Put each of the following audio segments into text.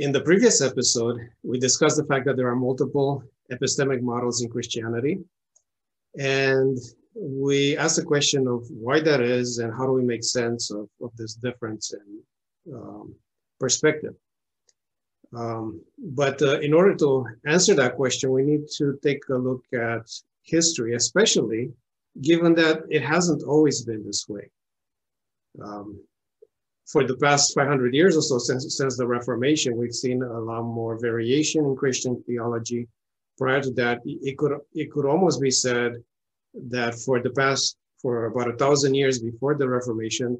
In the previous episode, we discussed the fact that there are multiple epistemic models in Christianity. And we asked the question of why that is and how do we make sense of, of this difference in um, perspective. Um, but uh, in order to answer that question, we need to take a look at history, especially given that it hasn't always been this way. Um, for the past 500 years or so, since, since the Reformation, we've seen a lot more variation in Christian theology. Prior to that, it could it could almost be said that for the past for about a thousand years before the Reformation,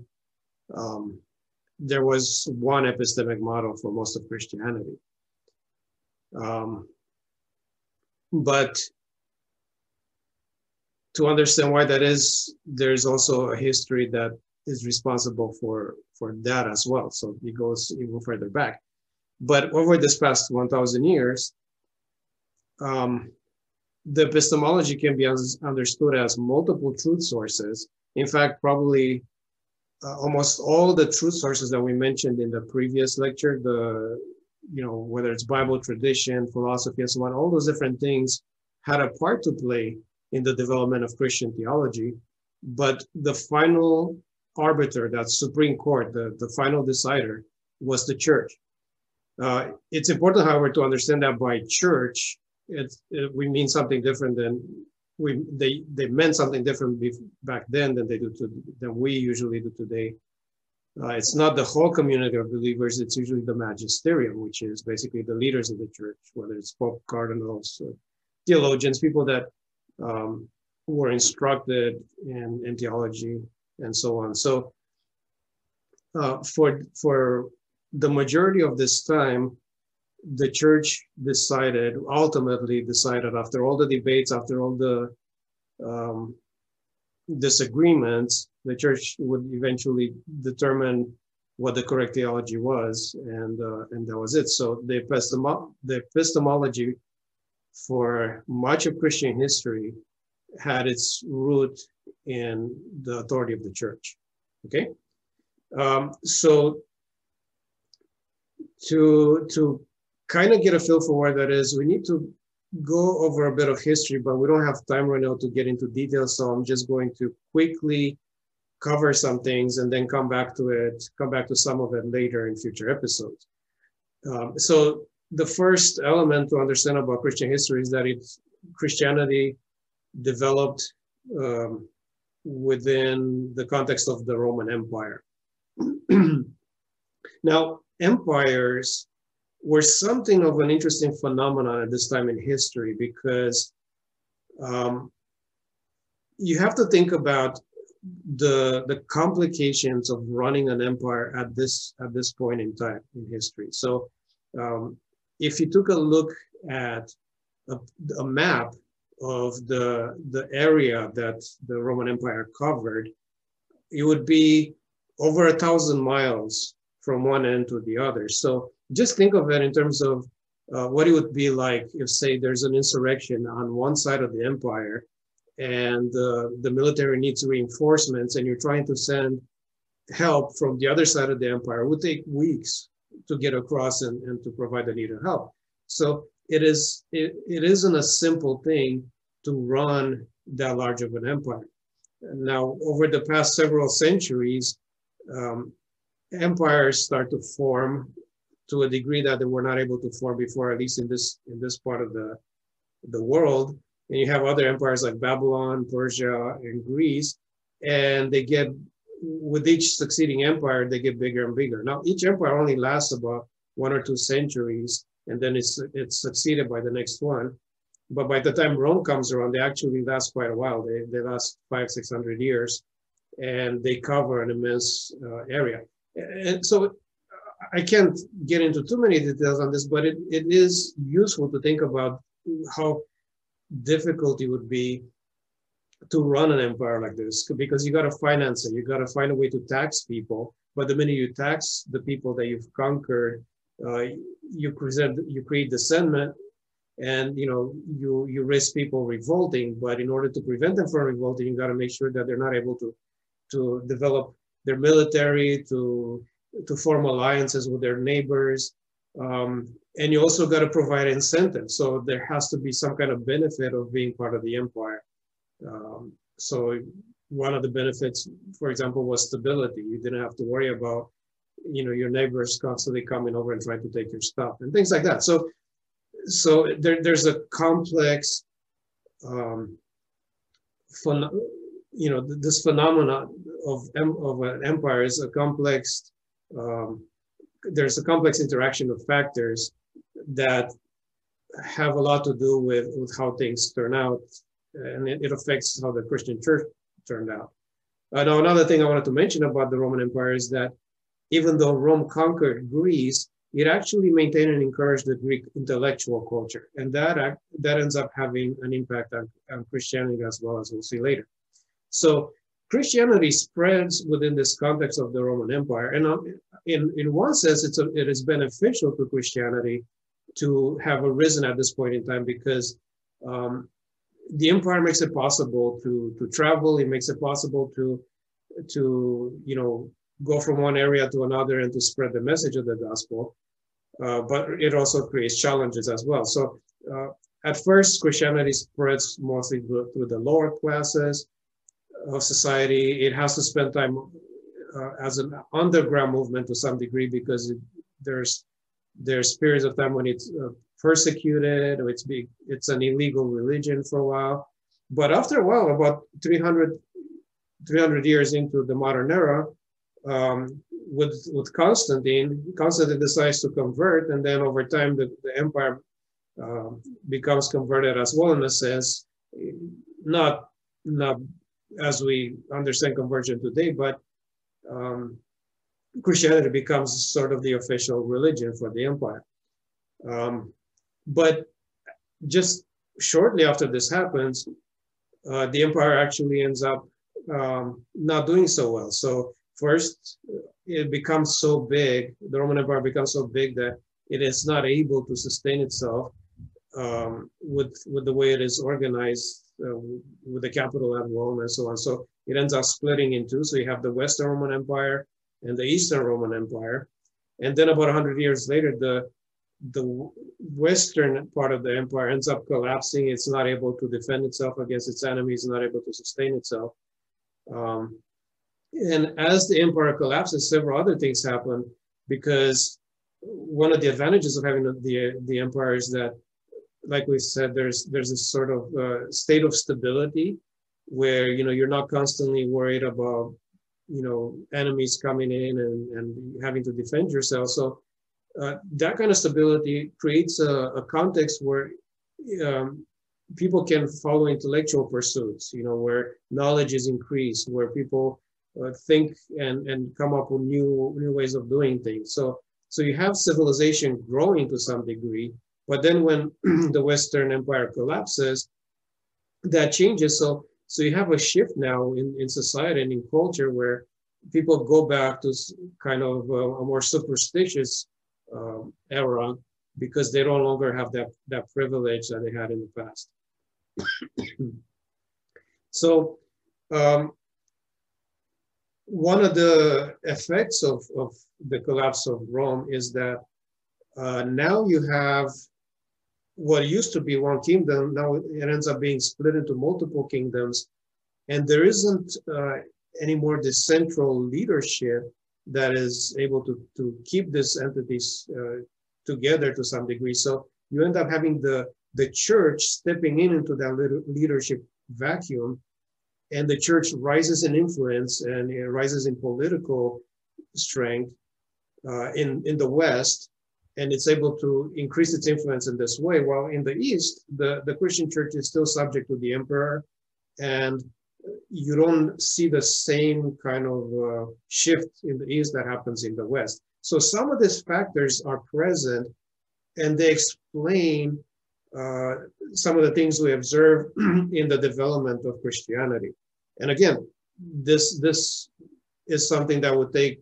um, there was one epistemic model for most of Christianity. Um, but to understand why that is, there's also a history that is responsible for, for that as well. So it goes even further back. But over this past 1,000 years, um, the epistemology can be understood as multiple truth sources. In fact, probably uh, almost all the truth sources that we mentioned in the previous lecture, the you know whether it's Bible tradition, philosophy, and so on, all those different things had a part to play in the development of Christian theology. But the final arbiter, that Supreme Court, the, the final decider, was the church. Uh, it's important, however, to understand that by church, it, it, we mean something different than we they they meant something different back then than they do to than we usually do today. Uh, it's not the whole community of believers; it's usually the magisterium, which is basically the leaders of the church, whether it's pope, cardinals, uh, theologians, people that um, were instructed in, in theology and so on. So, uh, for for the majority of this time, the church decided, ultimately decided, after all the debates, after all the um, disagreements, the church would eventually determine what the correct theology was, and uh, and that was it. So the, epistemolo- the epistemology for much of Christian history had its root in the authority of the church. Okay, um, so to to kind of get a feel for where that is, we need to go over a bit of history, but we don't have time right now to get into details. So I'm just going to quickly cover some things and then come back to it, come back to some of it later in future episodes. Um, so the first element to understand about Christian history is that it's Christianity developed um, within the context of the Roman Empire. now, empires were something of an interesting phenomenon at this time in history because um, you have to think about the the complications of running an empire at this at this point in time in history. So, um, if you took a look at a, a, map of the the area that the Roman Empire covered, it would be over a thousand miles from one end to the other. So just think of it in terms of uh, what it would be like if, say, there's an insurrection on one side of the empire and uh, the military needs reinforcements and you're trying to send help from the other side of the empire. It would take weeks to get across and, and to provide the needed help. So it is it, it isn't a simple thing to run that large of an empire. Now, over the past several centuries, um, empires start to form to a degree that they were not able to form before, at least in this in this part of the the world. And you have other empires like Babylon, Persia, and Greece, and they get with each succeeding empire, they get bigger and bigger. Now, each empire only lasts about one or two centuries, and then it's it's succeeded by the next one. But by the time Rome comes around, they actually last quite a while. They, they last five, six hundred years, and they cover an immense uh, area. And so I can't get into too many details on this, but it, it is useful to think about how difficult it would be to run an empire like this because you got to finance it. You got to find a way to tax people. But the minute you tax the people that you've conquered, uh, you present, you create dissentment, and you know you you risk people revolting. But in order to prevent them from revolting, you got to make sure that they're not able to to develop their military, to to form alliances with their neighbors. Um, and you also got to provide incentives. So there has to be some kind of benefit of being part of the empire. Um, so one of the benefits, for example, was stability. You didn't have to worry about, you know, your neighbors constantly coming over and trying to take your stuff and things like that. So, so there, there's a complex, um, you know, this phenomena of of an empire is a complex. Um, there's a complex interaction of factors that have a lot to do with, with how things turn out, and it, it affects how the Christian church turned out. Uh, now, another thing I wanted to mention about the Roman Empire is that even though Rome conquered Greece, it actually maintained and encouraged the Greek intellectual culture, and that that ends up having an impact on, on Christianity as well as we'll see later. So Christianity spreads within this context of the Roman Empire, and um, in in one sense, it's a, it is beneficial to Christianity to have arisen at this point in time because um, the empire makes it possible to to travel. It makes it possible to to you know go from one area to another and to spread the message of the gospel. Uh, but it also creates challenges as well. So uh, at first, Christianity spreads mostly through the lower classes of society. It has to spend time uh, as an underground movement to some degree because it, there's there's periods of time when it's uh, persecuted or it's be, it's an illegal religion for a while. But after a while, about 300, 300 years into the modern era, um, with with Constantine, Constantine decides to convert, and then over time the, the empire uh, becomes converted as well in a sense, not not as we understand conversion today, but um, Christianity becomes sort of the official religion for the empire. Um, but just shortly after this happens, uh, the empire actually ends up um, not doing so well. So first, it becomes so big, the Roman Empire becomes so big that it is not able to sustain itself um, with with the way it is organized uh, with the capital at Rome and so on. So it ends up splitting into. So you have the Western Roman Empire and the Eastern Roman Empire, and then about 100 years later, the the western part of the empire ends up collapsing. It's not able to defend itself against its enemies, not able to sustain itself. Um, and as the empire collapses, several other things happen because one of the advantages of having the, the, empire is that like we said, there's there's a sort of uh, state of stability where you know you're not constantly worried about you know enemies coming in and, and having to defend yourself. So uh, that kind of stability creates a, a context where um, people can follow intellectual pursuits. You know where knowledge is increased, where people uh, think and and come up with new new ways of doing things. So so you have civilization growing to some degree but then when the Western Empire collapses, that changes. So, so you have a shift now in, in society and in culture where people go back to kind of a, a more superstitious um, era because they no longer have that, that privilege that they had in the past. so um, one of the effects of, of the collapse of Rome is that uh, now you have what used to be one kingdom, now it ends up being split into multiple kingdoms. And there isn't uh, anymore the central leadership that is able to, to keep these entities uh, together to some degree. So you end up having the, the church stepping in into that leadership vacuum and the church rises in influence and it rises in political strength uh, in, in the West and it's able to increase its influence in this way. While in the East, the, the Christian church is still subject to the emperor, and you don't see the same kind of uh, shift in the East that happens in the West. So some of these factors are present, and they explain uh, some of the things we observe in the development of Christianity. And again, this this is something that would take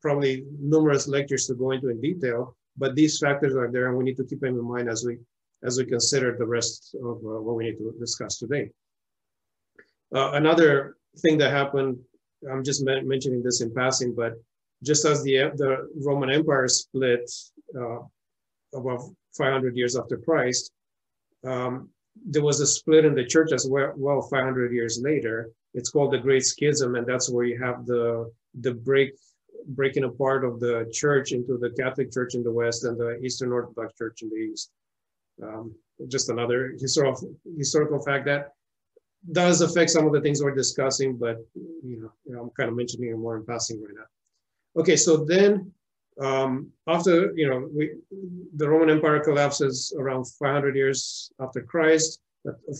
probably numerous lectures to go into in detail but these factors are there and we need to keep them in mind as we as we consider the rest of uh, what we need to discuss today. Uh, another thing that happened, I'm just mentioning this in passing, but just as the, the Roman Empire split, uh, about 500 years after Christ. Um, there was a split in the church as well, well 500 years later. It's called the Great Schism, and that's where you have the the break breaking apart of the church into the Catholic Church in the West and the Eastern Orthodox Church in the East. Um, just another historical historical fact that does affect some of the things we're discussing, but you know, you know I'm kind of mentioning it more in passing right now. Okay, so then um, after you know we, the Roman Empire collapses around 500 years after Christ.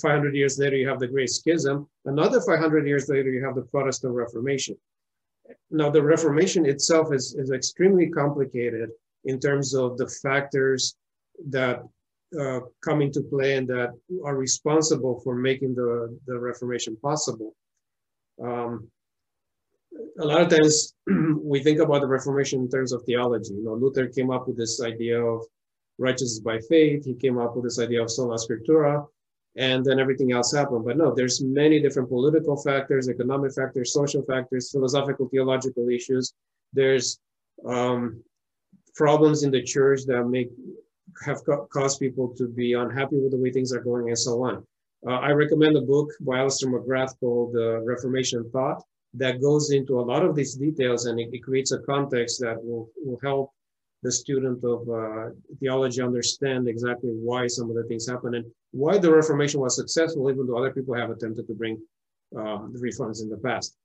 500 years later, you have the Great Schism. Another 500 years later, you have the Protestant Reformation. Now, the Reformation itself is, is extremely complicated in terms of the factors that uh, come into play and that are responsible for making the, the Reformation possible. Um, a lot of times we think about the Reformation in terms of theology. You know, Luther came up with this idea of righteousness by faith. He came up with this idea of sola scriptura, and then everything else happened. But no, there's many different political factors, economic factors, social factors, philosophical, theological issues. There's um, problems in the church that make have caused people to be unhappy with the way things are going and so on. Uh, I recommend a book by Alister McGrath called uh, Reformation Thought that goes into a lot of these details and it, it creates a context that will, will help the student of uh, theology understand exactly why some of the things happen and why the Reformation was successful, even though other people have attempted to bring uh, the reforms in the past.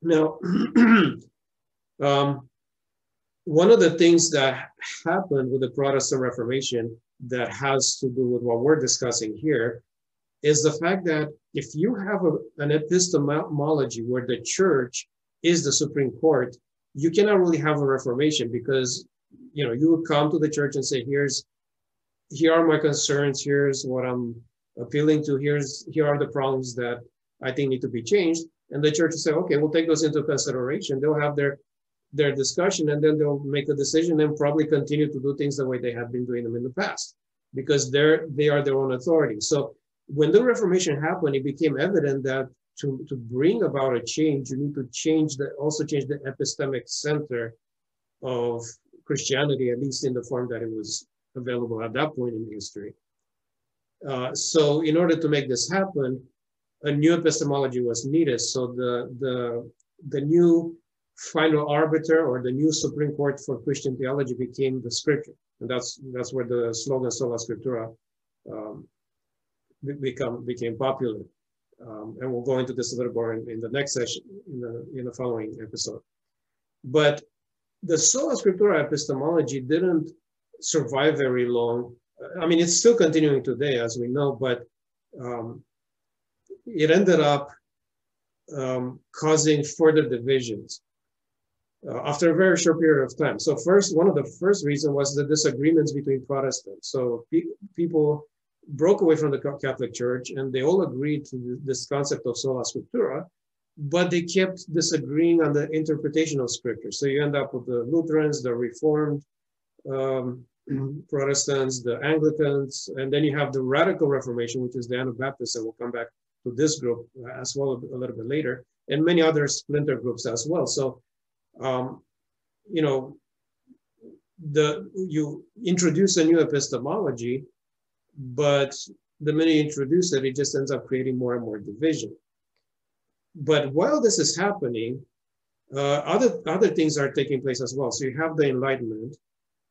Now, um, one of the things that happened with the Protestant Reformation that has to do with what we're discussing here is the fact that if you have a, an epistemology where the church is the Supreme Court, you cannot really have a reformation because you know you would come to the church and say, here's here are my concerns, here's what I'm appealing to, here's here are the problems that I think need to be changed. And the church will say, okay, we'll take those into consideration. They'll have their their discussion and then they'll make a decision and probably continue to do things the way they have been doing them in the past because they're they are their own authority. So when the Reformation happened, it became evident that to, to bring about a change, you need to change the also change the epistemic center of Christianity, at least in the form that it was available at that point in history. Uh, so in order to make this happen, a new epistemology was needed. So the, the, the new final arbiter or the new Supreme Court for Christian theology became the scripture. And that's, that's where the slogan Sola Scriptura um, become became popular. Um, and we'll go into this a little more in, in, the next session, in the, in the following episode. But the sola scriptura epistemology didn't survive very long. I mean, it's still continuing today, as we know, but um, it ended up um, causing further divisions uh, after a very short period of time. So first, one of the first reasons was the disagreements between Protestants. So pe people broke away from the Catholic Church and they all agreed to this concept of sola scriptura, but they kept disagreeing on the interpretation of scripture. So you end up with the Lutherans, the Reformed um, Protestants, the Anglicans, and then you have the Radical Reformation, which is the Anabaptists, and we'll come back to this group as well a, little bit later, and many other splinter groups as well. So, um, you know, the you introduce a new epistemology but the minute you introduce it, it just ends up creating more and more division. But while this is happening, uh, other, other things are taking place as well. So you have the Enlightenment,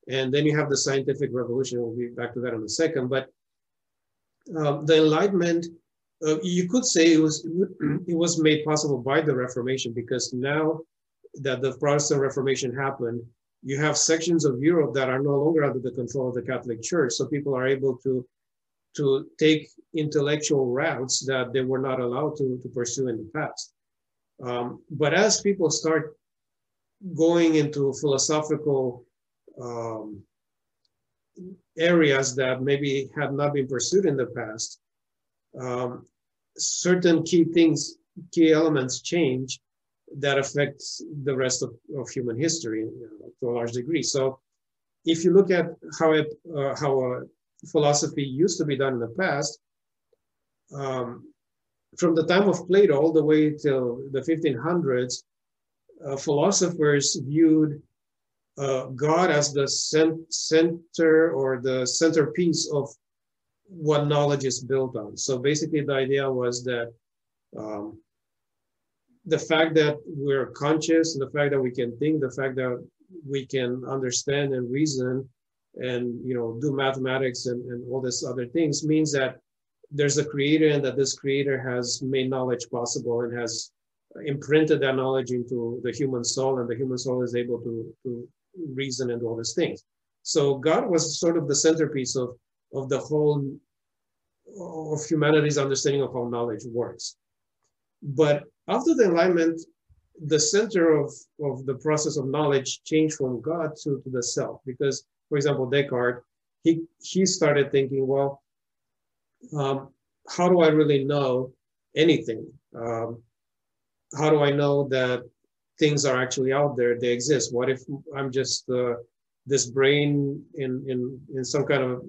and then you have the scientific revolution. We'll be back to that in a second. But um, the Enlightenment, uh, you could say it was it was made possible by the Reformation because now that the Protestant Reformation happened, you have sections of Europe that are no longer under the control of the Catholic Church. So people are able to to take intellectual routes that they were not allowed to, to pursue in the past. Um, but as people start going into philosophical um, areas that maybe have not been pursued in the past, um, certain key things, key elements change that affect the rest of, of human history you know, to a large degree. So if you look at how it, uh, how a philosophy used to be done in the past, um, from the time of Plato all the way till the 1500s, uh, philosophers viewed uh, God as the cent- center or the centerpiece of what knowledge is built on. So basically, the idea was that um, the fact that we're conscious, the fact that we can think, the fact that we can understand and reason and you know do mathematics and, and all this other things means that there's a creator and that this creator has made knowledge possible and has imprinted that knowledge into the human soul and the human soul is able to, to reason and all these things. So god was sort of the centerpiece of of the whole of humanity's understanding of how knowledge works. But after the enlightenment the center of, of the process of knowledge changed from god to, to the self because for example descartes he he started thinking well um, how do i really know anything um, how do I know that things are actually out there? They exist. What if I'm just uh, this brain in in in some kind of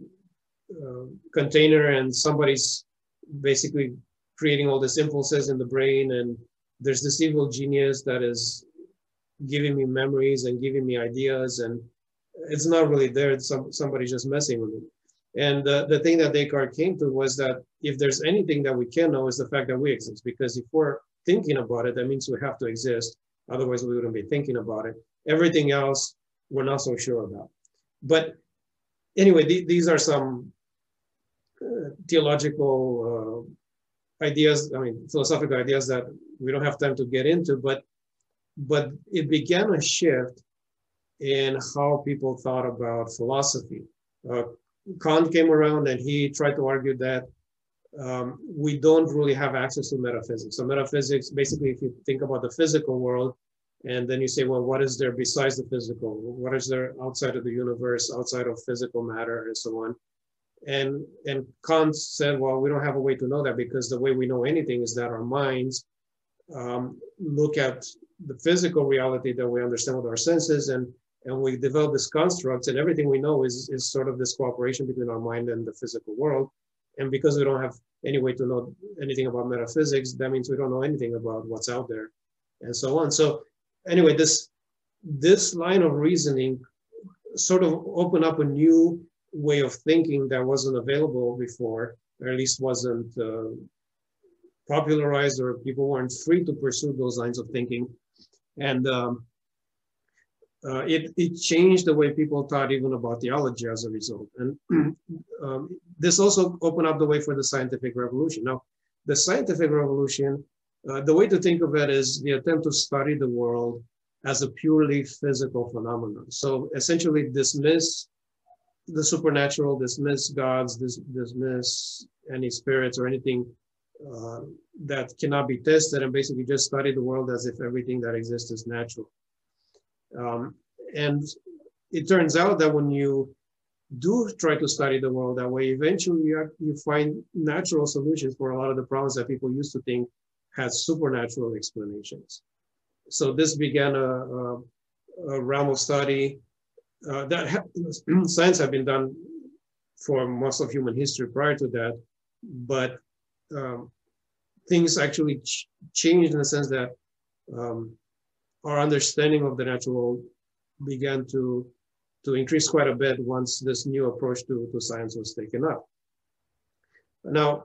uh, container and somebody's basically creating all these impulses in the brain and there's this evil genius that is giving me memories and giving me ideas and it's not really there it's some, somebody's just messing with it and uh, the thing that descartes came to was that if there's anything that we can know is the fact that we exist because if we're thinking about it, that means we have to exist. Otherwise, we wouldn't be thinking about it. Everything else, we're not so sure about. But anyway, th these are some uh, theological uh, ideas, I mean, philosophical ideas that we don't have time to get into, but, but it began a shift in how people thought about philosophy. Uh, Kant came around and he tried to argue that um, we don't really have access to metaphysics. So metaphysics, basically, if you think about the physical world, and then you say, well, what is there besides the physical? What is there outside of the universe, outside of physical matter, and so on? And and Kant said, well, we don't have a way to know that because the way we know anything is that our minds um, look at the physical reality that we understand with our senses, and and we develop this constructs, and everything we know is is sort of this cooperation between our mind and the physical world. And because we don't have any way to know anything about metaphysics, that means we don't know anything about what's out there and so on. So anyway, this, this line of reasoning sort of opened up a new way of thinking that wasn't available before, or at least wasn't uh, popularized or people weren't free to pursue those lines of thinking. And um, uh, it, it changed the way people thought even about theology as a result. And um, this also opened up the way for the scientific revolution. Now, the scientific revolution, uh, the way to think of it is the attempt to study the world as a purely physical phenomenon. So essentially dismiss the supernatural, dismiss gods, dis- dismiss any spirits or anything uh, that cannot be tested, and basically just study the world as if everything that exists is natural. Um, and it turns out that when you do try to study the world that way, eventually you, have, you find natural solutions for a lot of the problems that people used to think had supernatural explanations. So this began a, a, a realm of study uh, that ha- science had been done for most of human history prior to that, but um, things actually ch- changed in the sense that um, our understanding of the natural world began to, to increase quite a bit once this new approach to, to science was taken up. Now,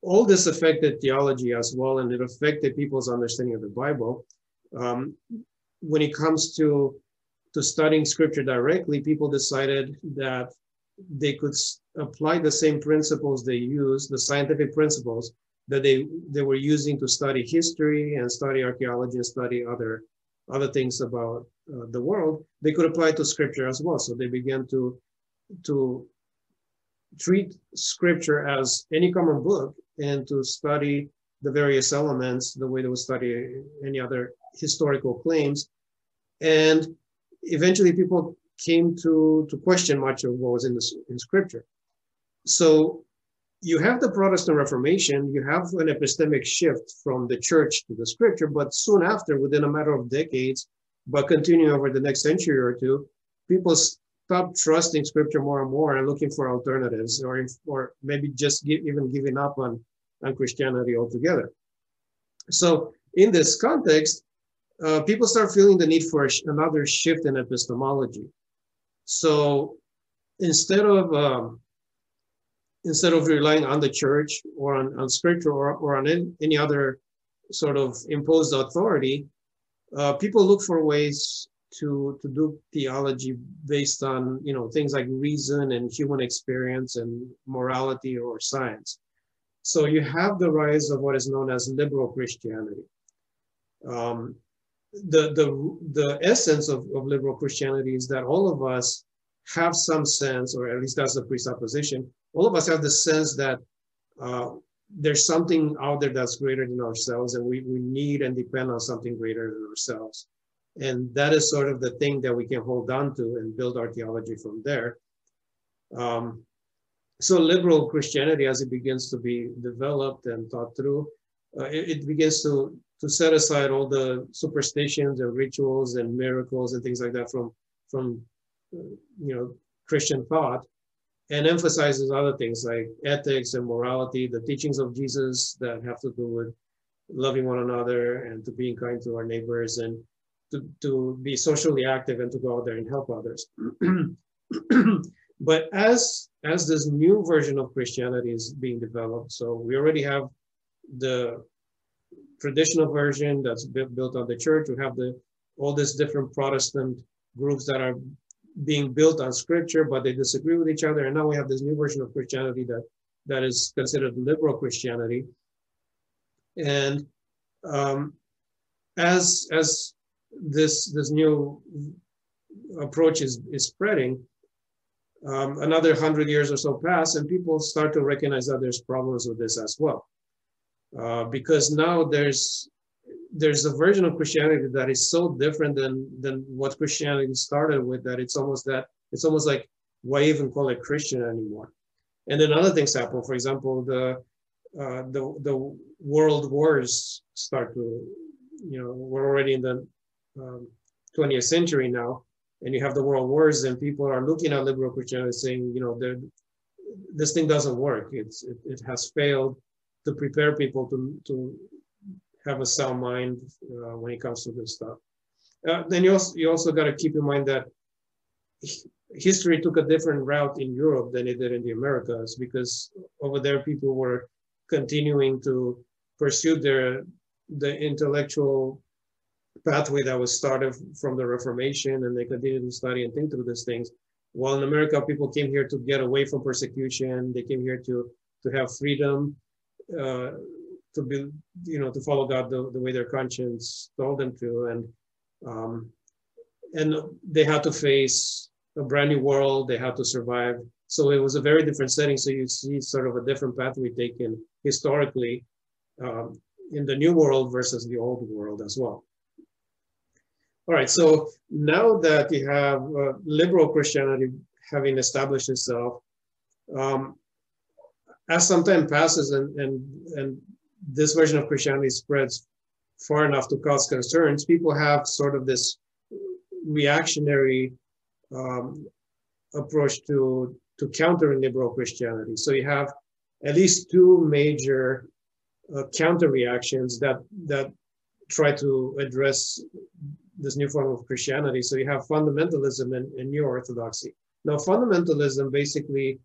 all this affected theology as well, and it affected people's understanding of the Bible. Um, when it comes to, to studying scripture directly, people decided that they could apply the same principles they use, the scientific principles, that they, they were using to study history and study archaeology and study other, other things about uh, the world, they could apply to scripture as well. So they began to, to treat scripture as any common book and to study the various elements the way they would study any other historical claims. And eventually people came to, to question much of what was in, the, in scripture. So you have the Protestant Reformation, you have an epistemic shift from the church to the scripture, but soon after, within a matter of decades, but continuing over the next century or two, people stop trusting scripture more and more and looking for alternatives, or, or maybe just give, even giving up on, on Christianity altogether. So, in this context, uh, people start feeling the need for another shift in epistemology. So instead of um, instead of relying on the church or on, on scripture or, or on any, any other sort of imposed authority, uh, people look for ways to to do theology based on you know things like reason and human experience and morality or science. So you have the rise of what is known as liberal Christianity. Um, the the the essence of, of liberal Christianity is that all of us have some sense, or at least that's the presupposition. All of us have the sense that uh, there's something out there that's greater than ourselves, and we, we need and depend on something greater than ourselves. And that is sort of the thing that we can hold on to and build our theology from there. Um, so liberal Christianity, as it begins to be developed and thought through, uh, it, it, begins to to set aside all the superstitions and rituals and miracles and things like that from from you know Christian thought, and emphasizes other things like ethics and morality, the teachings of Jesus that have to do with loving one another and to being kind to our neighbors and to, to be socially active and to go out there and help others. but as as this new version of Christianity is being developed, so we already have the traditional version that's built on the church. We have the all these different Protestant groups that are being built on scripture, but they disagree with each other. And now we have this new version of Christianity that that is considered liberal Christianity. And um, as as this this new approach is is spreading, um, another hundred years or so pass, and people start to recognize that there's problems with this as well. Uh, because now there's there's a version of Christianity that is so different than than what Christianity started with that it's almost that it's almost like why even call it Christian anymore? And then other things happen. For example, the uh, the the world wars start to you know we're already in the um, 20th century now, and you have the world wars, and people are looking at liberal Christianity saying you know this thing doesn't work. It's it, it has failed to prepare people to, to have a sound mind uh, when it comes to this stuff. Uh, then you also, you also got to keep in mind that history took a different route in Europe than it did in the Americas because over there people were continuing to pursue their the intellectual pathway that was started from the Reformation and they continued to study and think through these things. While in America, people came here to get away from persecution. They came here to to have freedom uh, to be, you know, to follow God the, the way their conscience told them to, and um, and they had to face a brand new world. They had to survive. So it was a very different setting. So you see sort of a different pathway taken historically um, in the new world versus the old world as well. All right, so now that you have uh, liberal Christianity having established itself, um, as some time passes and, and, and this version of Christianity spreads far enough to cause concerns, people have sort of this reactionary um, approach to, to counter liberal Christianity. So you have at least two major uh, counter reactions that, that try to address this new form of Christianity. So you have fundamentalism and, and new orthodoxy. Now, fundamentalism basically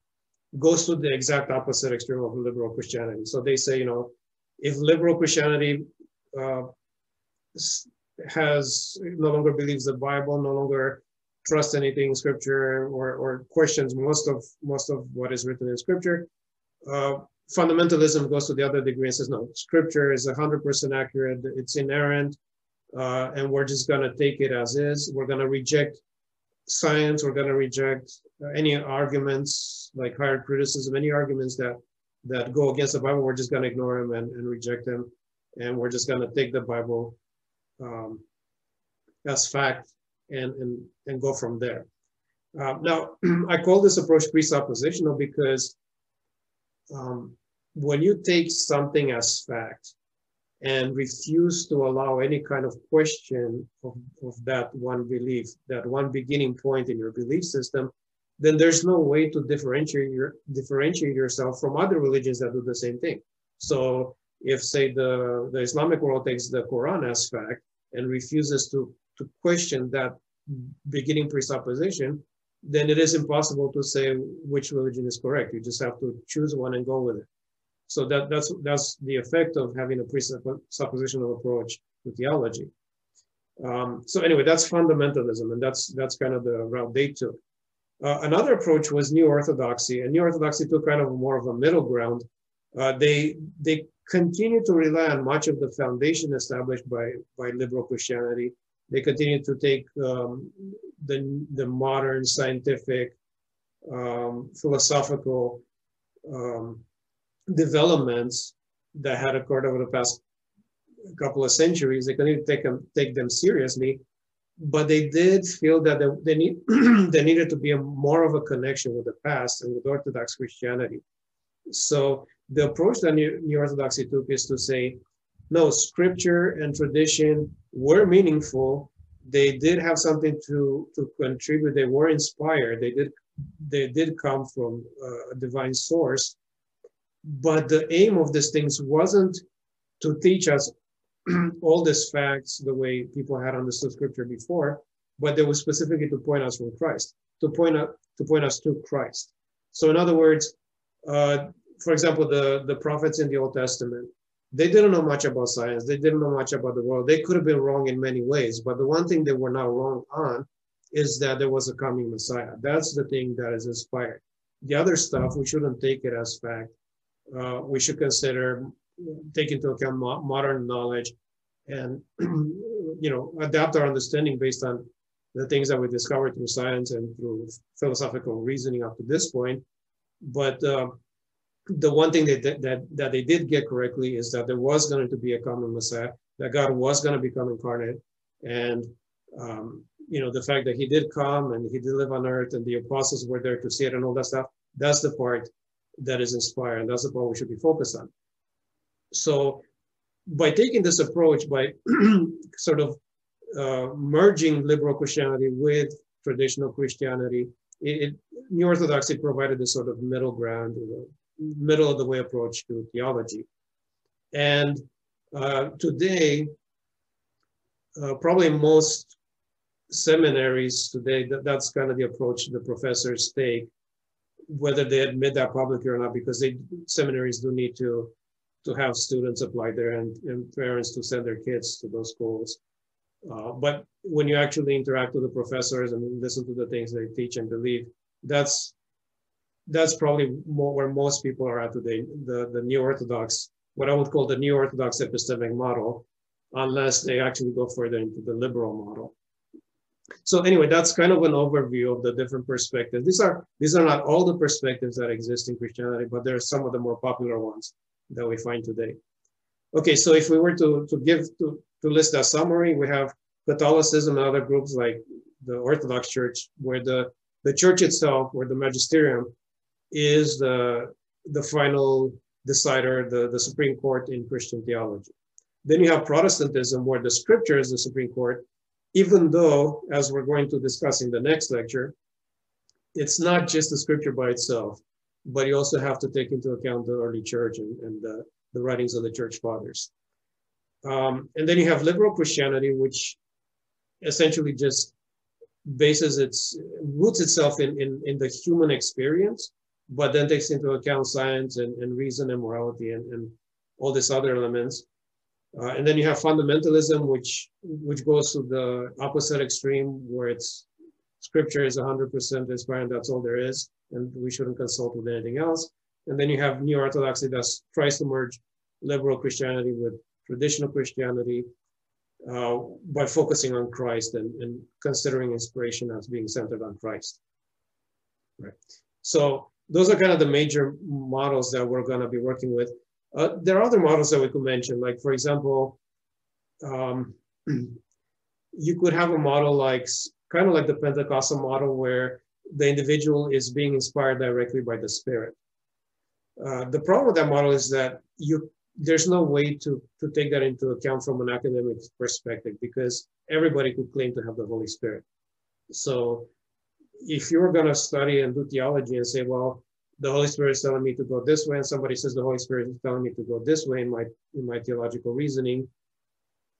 goes to the exact opposite extreme of liberal Christianity. So they say, you know, if liberal Christianity uh, has no longer believes the Bible, no longer trusts anything in Scripture, or, or questions most of most of what is written in Scripture, uh, fundamentalism goes to the other degree and says, no, Scripture is 100% accurate, it's inerrant, uh, and we're just going to take it as is. We're going to reject science, we're going to reject any arguments like higher criticism, any arguments that that go against the Bible, we're just going to ignore them and, and reject them, and we're just going to take the Bible um, as fact and and and go from there. Uh, now, I call this approach presuppositional because um, when you take something as fact, and refuse to allow any kind of question of, of that one belief, that one beginning point in your belief system, then there's no way to differentiate your differentiate yourself from other religions that do the same thing. So if say the, the Islamic world takes the Quran as fact, and refuses to, to question that beginning presupposition, then it is impossible to say which religion is correct. You just have to choose one and go with it. So that, that's, that's the effect of having a presuppositional approach to theology. Um, so anyway, that's fundamentalism, and that's that's kind of the route they took. Uh, another approach was New Orthodoxy, and New Orthodoxy took kind of more of a middle ground. Uh, they they continue to rely on much of the foundation established by by liberal Christianity. They continue to take um, the the modern scientific, um, philosophical um, developments that had occurred over the past couple of centuries. They couldn't take them take them seriously, but they did feel that they, they need needed to be a more of a connection with the past and with Orthodox Christianity. So the approach that New, New Orthodoxy took is to say, no, scripture and tradition were meaningful. They did have something to to contribute. They were inspired. They did they did come from uh, a divine source. But the aim of these things wasn't to teach us all these facts the way people had understood scripture before, but they were specifically to point us from Christ, to point out to point us to Christ. So in other words, uh, for example, the, the prophets in the Old Testament, they didn't know much about science. They didn't know much about the world. They could have been wrong in many ways, but the one thing they were not wrong on is that there was a coming Messiah. That's the thing that is inspired. The other stuff, we shouldn't take it as fact. Uh, we should consider take into account mo modern knowledge and you know adapt our understanding based on the things that we discovered through science and through philosophical reasoning up to this point. But uh, the one thing that, that that they did get correctly is that there was going to be a common Messiah, that God was going to become incarnate, and um, you know the fact that He did come and He did live on earth, and the apostles were there to see it and all that stuff. That's the part that is inspired, and that's the part we should be focused on. So by taking this approach, by sort of uh, merging liberal Christianity with traditional Christianity, it, it, New Orthodoxy provided this sort of middle ground, middle of the way approach to theology. And uh, today, uh, probably most seminaries today, that, that's kind of the approach the professors take, whether they admit that publicly or not, because they seminaries do need to to have students apply there and, and parents to send their kids to those schools. Uh, but when you actually interact with the professors and listen to the things they teach and believe, that's that's probably more where most people are at today. The the new orthodox, what I would call the new orthodox epistemic model, unless they actually go further into the liberal model. So anyway, that's kind of an overview of the different perspectives. These are these are not all the perspectives that exist in Christianity, but there are some of the more popular ones that we find today. Okay, so if we were to, to give, to, to list a summary, we have Catholicism and other groups like the Orthodox Church, where the, the church itself, where the magisterium is the, the final decider, the, the Supreme Court in Christian theology. Then you have Protestantism, where the scripture is the Supreme Court, even though, as we're going to discuss in the next lecture, it's not just the scripture by itself but you also have to take into account the early church and, and the, the writings of the church fathers. Um, and then you have liberal Christianity, which essentially just bases its roots itself in, in, in the human experience, but then takes into account science and, and reason and morality and, and all these other elements. Uh, and then you have fundamentalism, which which goes to the opposite extreme, where it's scripture is 100% inspired, that's all there is and we shouldn't consult with anything else. And then you have New Orthodoxy that tries to merge liberal Christianity with traditional Christianity uh, by focusing on Christ and, and considering inspiration as being centered on Christ. Right. So those are kind of the major models that we're going to be working with. Uh, there are other models that we could mention, like for example, um, you could have a model like kind of like the Pentecostal model where the individual is being inspired directly by the spirit. Uh, the problem with that model is that you there's no way to, to take that into account from an academic perspective because everybody could claim to have the Holy Spirit. So if you're going to study and do theology and say, well, the Holy Spirit is telling me to go this way, and somebody says the Holy Spirit is telling me to go this way in my in my theological reasoning,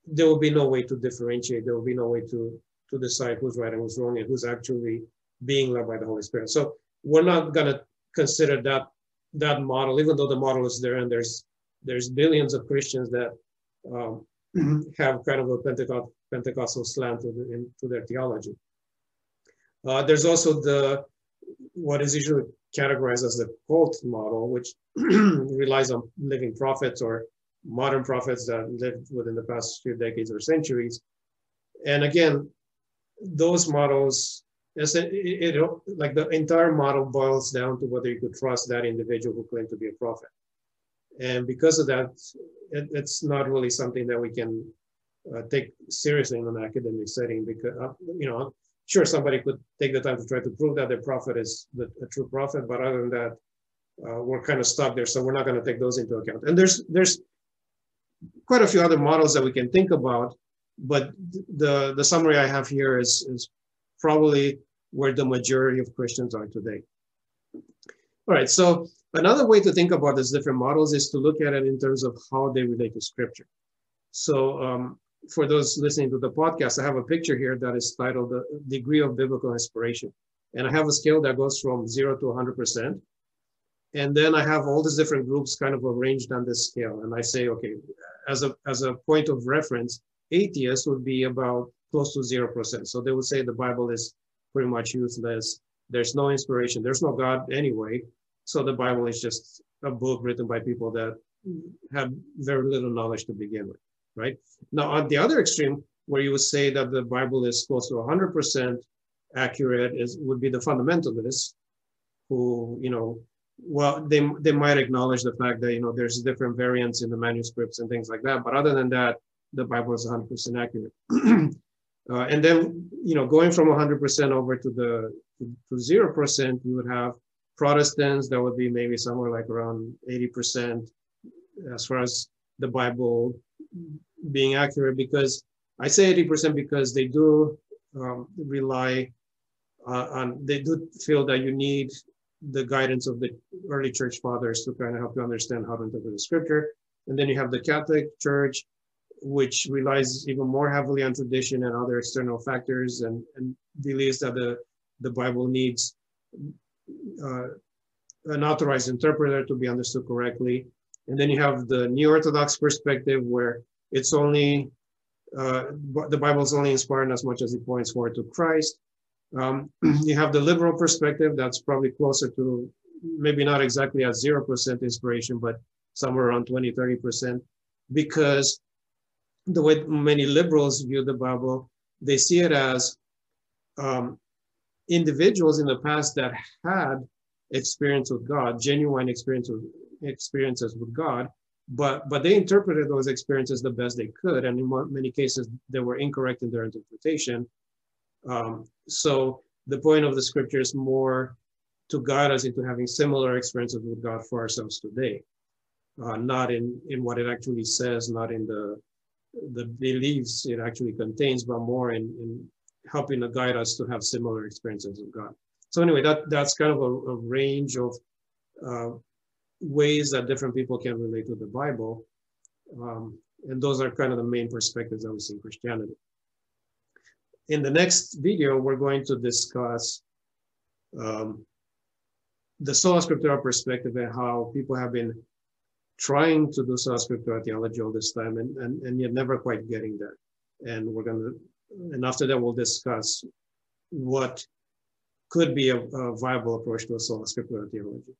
there will be no way to differentiate. There will be no way to to decide who's right and who's wrong and who's actually being led by the Holy Spirit. So we're not going to consider that that model, even though the model is there and there's there's billions of Christians that um, have kind of a Pentecost, Pentecostal slant to, the, in, to their theology. Uh, there's also the what is usually categorized as the cult model, which relies on living prophets or modern prophets that lived within the past few decades or centuries. And again, those models, it, it, like the entire model boils down to whether you could trust that individual who claimed to be a prophet. And because of that, it, it's not really something that we can uh, take seriously in an academic setting because, uh, you know, sure, somebody could take the time to try to prove that their prophet is the, a true prophet, but other than that, uh, we're kind of stuck there. So we're not going to take those into account. And there's, there's quite a few other models that we can think about, but the, the summary I have here is, is probably where the majority of Christians are today. All right, so another way to think about these different models is to look at it in terms of how they relate to scripture. So um, for those listening to the podcast, I have a picture here that is titled the degree of biblical inspiration. And I have a scale that goes from zero to 100%. And then I have all these different groups kind of arranged on this scale. And I say, okay, as a, as a point of reference, atheists would be about close to 0%. So they would say the Bible is pretty much useless. There's no inspiration. There's no God anyway. So the Bible is just a book written by people that have very little knowledge to begin with, right? Now, on the other extreme, where you would say that the Bible is close to 100% accurate, is would be the fundamentalists, who you know, well, they they might acknowledge the fact that you know there's different variants in the manuscripts and things like that, but other than that, the Bible is 100% accurate. uh, and then you know, going from 100% over to the to zero percent, you would have Protestants, that would be maybe somewhere like around 80% as far as the Bible being accurate, because I say 80% because they do um, rely uh, on, they do feel that you need the guidance of the early church fathers to kind of help you understand how to interpret the scripture. And then you have the Catholic Church, which relies even more heavily on tradition and other external factors and, and believes that the, the Bible needs uh, an authorized interpreter to be understood correctly. And then you have the Neo-Orthodox perspective where it's only, uh, the Bible is only inspired as much as it points forward to Christ. Um, you have the liberal perspective that's probably closer to maybe not exactly at 0% inspiration, but somewhere around 20, 30%, because the way many liberals view the Bible, they see it as um, individuals in the past that had experience with God, genuine experience with, experiences with God, but but they interpreted those experiences the best they could, and in many cases they were incorrect in their interpretation. Um, so the point of the scripture is more to guide us into having similar experiences with God for ourselves today, uh, not in in what it actually says, not in the the beliefs it actually contains, but more in, in helping to guide us to have similar experiences of God. So anyway, that that's kind of a, a range of uh, ways that different people can relate to the Bible. Um, and those are kind of the main perspectives that we see in Christianity. In the next video, we're going to discuss um, the sola scriptura perspective and how people have been trying to do scriptura theology all this time and, and, and yet never quite getting there. And we're going to and after that, we'll discuss what could be a, a viable approach to a scriptura theology.